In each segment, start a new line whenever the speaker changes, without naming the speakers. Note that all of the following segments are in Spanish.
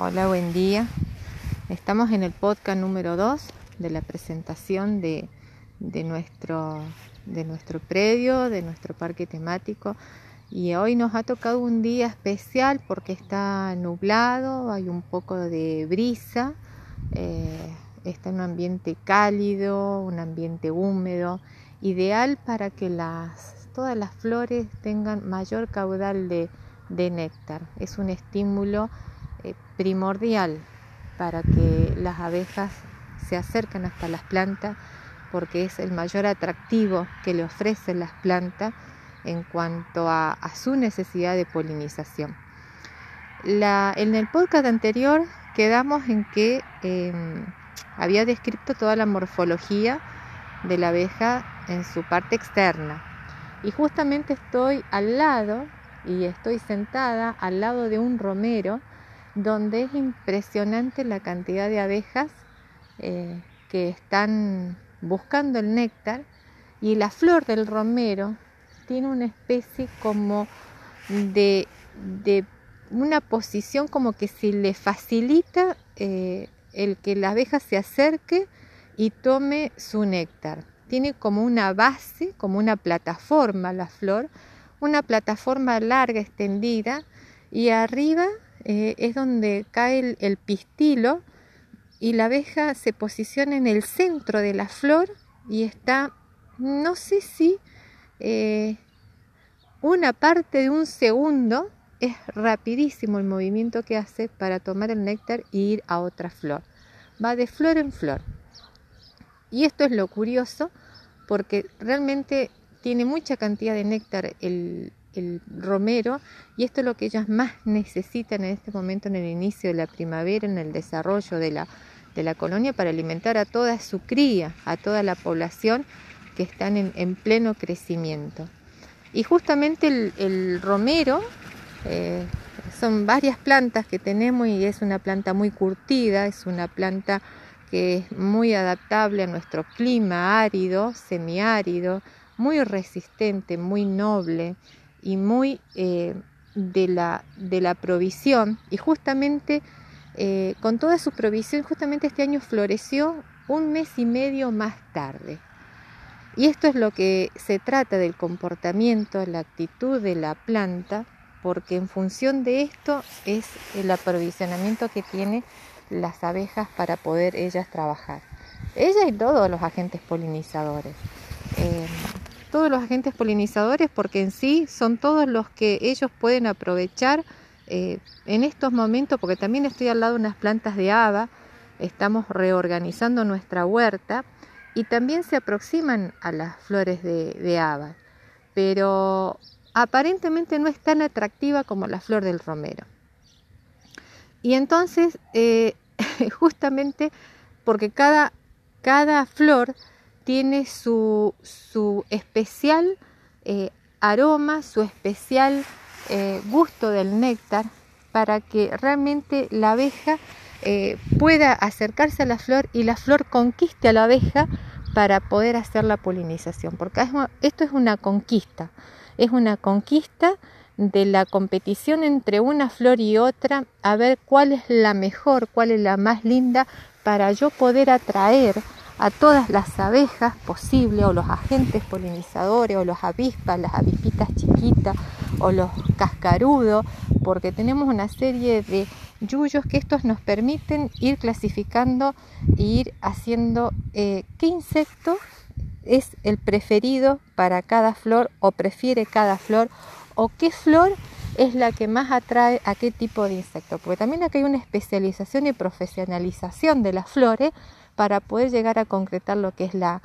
Hola, buen día. Estamos en el podcast número 2 de la presentación de, de, nuestro, de nuestro predio, de nuestro parque temático. Y hoy nos ha tocado un día especial porque está nublado, hay un poco de brisa, eh, está en un ambiente cálido, un ambiente húmedo, ideal para que las, todas las flores tengan mayor caudal de, de néctar. Es un estímulo eh, primordial para que las abejas se acerquen hasta las plantas porque es el mayor atractivo que le ofrecen las plantas en cuanto a, su necesidad de polinización. en el podcast anterior quedamos en que em, había descrito toda la morfología de la abeja en su parte externa y justamente estoy al lado y estoy sentada al lado de un romero donde es impresionante la cantidad de abejas eh, que están buscando el néctar y la flor del romero tiene una especie como de, una posición como que si le facilita eh, el que la abeja se acerque y tome su néctar. Tiene como una base, como una plataforma la flor, una plataforma larga, extendida, y arriba eh, es donde cae el, pistilo y la abeja se posiciona en el centro de la flor y está, no sé si eh, una parte de un segundo, es rapidísimo el movimiento que hace para tomar el néctar e ir a otra flor. Va de flor en flor. Y esto es lo curioso porque realmente tiene mucha cantidad de néctar el, el romero y esto es lo que ellas más necesitan en este momento en el inicio de la primavera, en el desarrollo de la, de la colonia para alimentar a toda su cría, a toda la población que están en, pleno crecimiento. Y justamente el, romero eh, son varias plantas que tenemos y es una planta muy curtida, es una planta que es muy adaptable a nuestro clima árido, semiárido, muy resistente, muy noble, y muy eh, de, la, de la provisión. Y justamente eh, con toda su provisión, justamente este año floreció un mes y medio más tarde. Y esto es lo que se trata del comportamiento, la actitud de la planta, porque en función de esto es el aprovisionamiento que tienen las abejas para poder ellas trabajar. Ella y todos los agentes polinizadores. Eh, todos los agentes polinizadores porque en sí son todos los que ellos pueden aprovechar eh, en estos momentos, porque también estoy al lado de unas plantas de haba, estamos reorganizando nuestra huerta y también se aproximan a las flores de, de haba, pero aparentemente no es tan atractiva como la flor del romero. Y entonces, eh, justamente porque cada, cada flor tiene su, especial eh, aroma, su especial eh, gusto del néctar para que realmente la abeja eh, pueda acercarse a la flor y la flor conquiste a la abeja para poder hacer la polinización, porque esto es una conquista, es una conquista de la competición entre una flor y otra, a ver cuál es la mejor, cuál es la más linda, para yo poder atraer a todas las abejas posibles o los agentes polinizadores o los avispas, las avispitas chiquitas o los cascarudos, porque tenemos una serie de yuyos que estos nos permiten ir clasificando e ir haciendo eh, qué insecto es el preferido para cada flor o prefiere cada flor o qué flor es la que más atrae a qué tipo de insecto, porque también aquí hay una especialización y profesionalización de las flores para poder llegar a concretar lo que es la,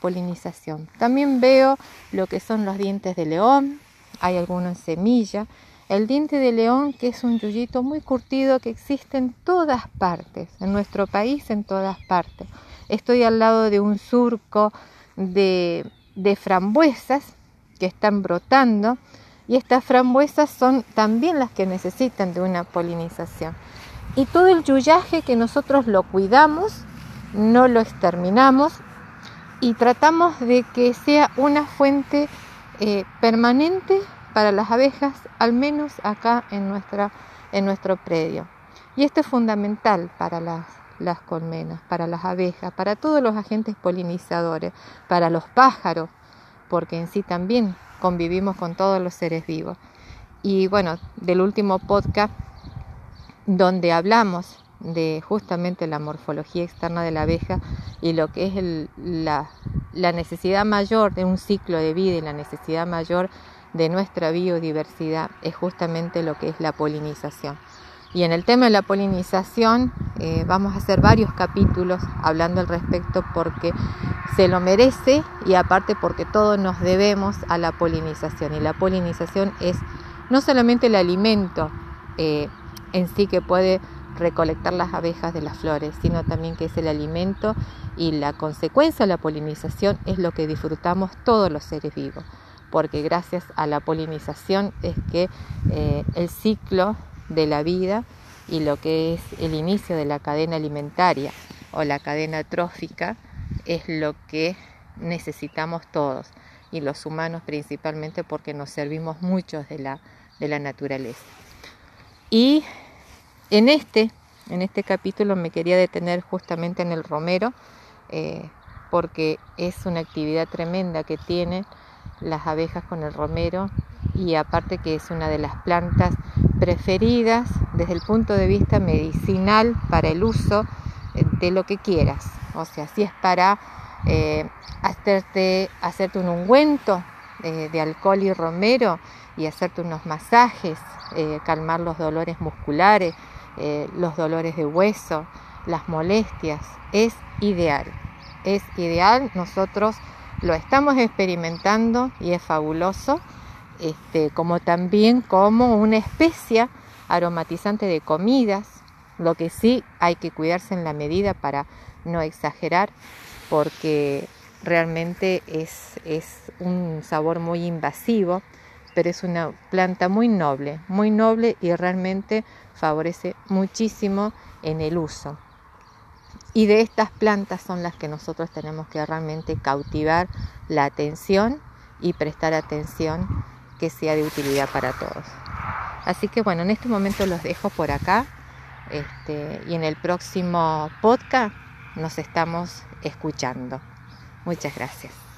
polinización. También veo lo que son los dientes de león, hay algunos en semilla. El diente de león, que es un yuyito muy curtido que existe en todas partes, en nuestro país en todas partes. Estoy al lado de un surco de, de frambuesas que están brotando y estas frambuesas son también las que necesitan de una polinización. Y todo el yuyaje que nosotros lo cuidamos no lo exterminamos y tratamos de que sea una fuente eh, permanente para las abejas, al menos acá en, nuestra, en nuestro predio. Y esto es fundamental para las, las colmenas, para las abejas, para todos los agentes polinizadores, para los pájaros, porque en sí también convivimos con todos los seres vivos. Y bueno, del último podcast donde hablamos de justamente la morfología externa de la abeja y lo que es la, necesidad mayor de un ciclo de vida y la necesidad mayor de nuestra biodiversidad es justamente lo que es la polinización. Y en el tema de la polinización eh, vamos a hacer varios capítulos hablando al respecto porque se lo merece y aparte porque todos nos debemos a la polinización. Y la polinización es no solamente el alimento eh, en sí que puede recolectar las abejas de las flores, sino también que es el alimento y la consecuencia de la polinización es lo que disfrutamos todos los seres vivos, porque gracias a la polinización es que eh, el ciclo de la vida y lo que es el inicio de la cadena alimentaria o la cadena trófica es lo que necesitamos todos y los humanos principalmente porque nos servimos muchos de la, de la naturaleza. Y en este, en este capítulo me quería detener justamente en el romero eh, porque es una actividad tremenda que tienen las abejas con el romero y aparte que es una de las plantas preferidas desde el punto de vista medicinal para el uso eh, de lo que quieras. O sea, si es para eh, hacerte, hacerte un ungüento eh, de alcohol y romero y hacerte unos masajes, calmar los dolores musculares, los dolores de hueso, las molestias, es ideal. Es ideal, nosotros lo estamos experimentando y es fabuloso este, como también como una especia aromatizante de comidas, lo que sí hay que cuidarse en la medida para no exagerar, porque realmente es, es un sabor muy invasivo, pero es una planta muy noble, muy noble y realmente favorece muchísimo en el uso. Y de estas plantas son las que nosotros tenemos que realmente cautivar la atención y prestar atención que sea de utilidad para todos. Así que bueno, en este momento los dejo por acá este, y en el próximo podcast nos estamos escuchando. Muchas gracias.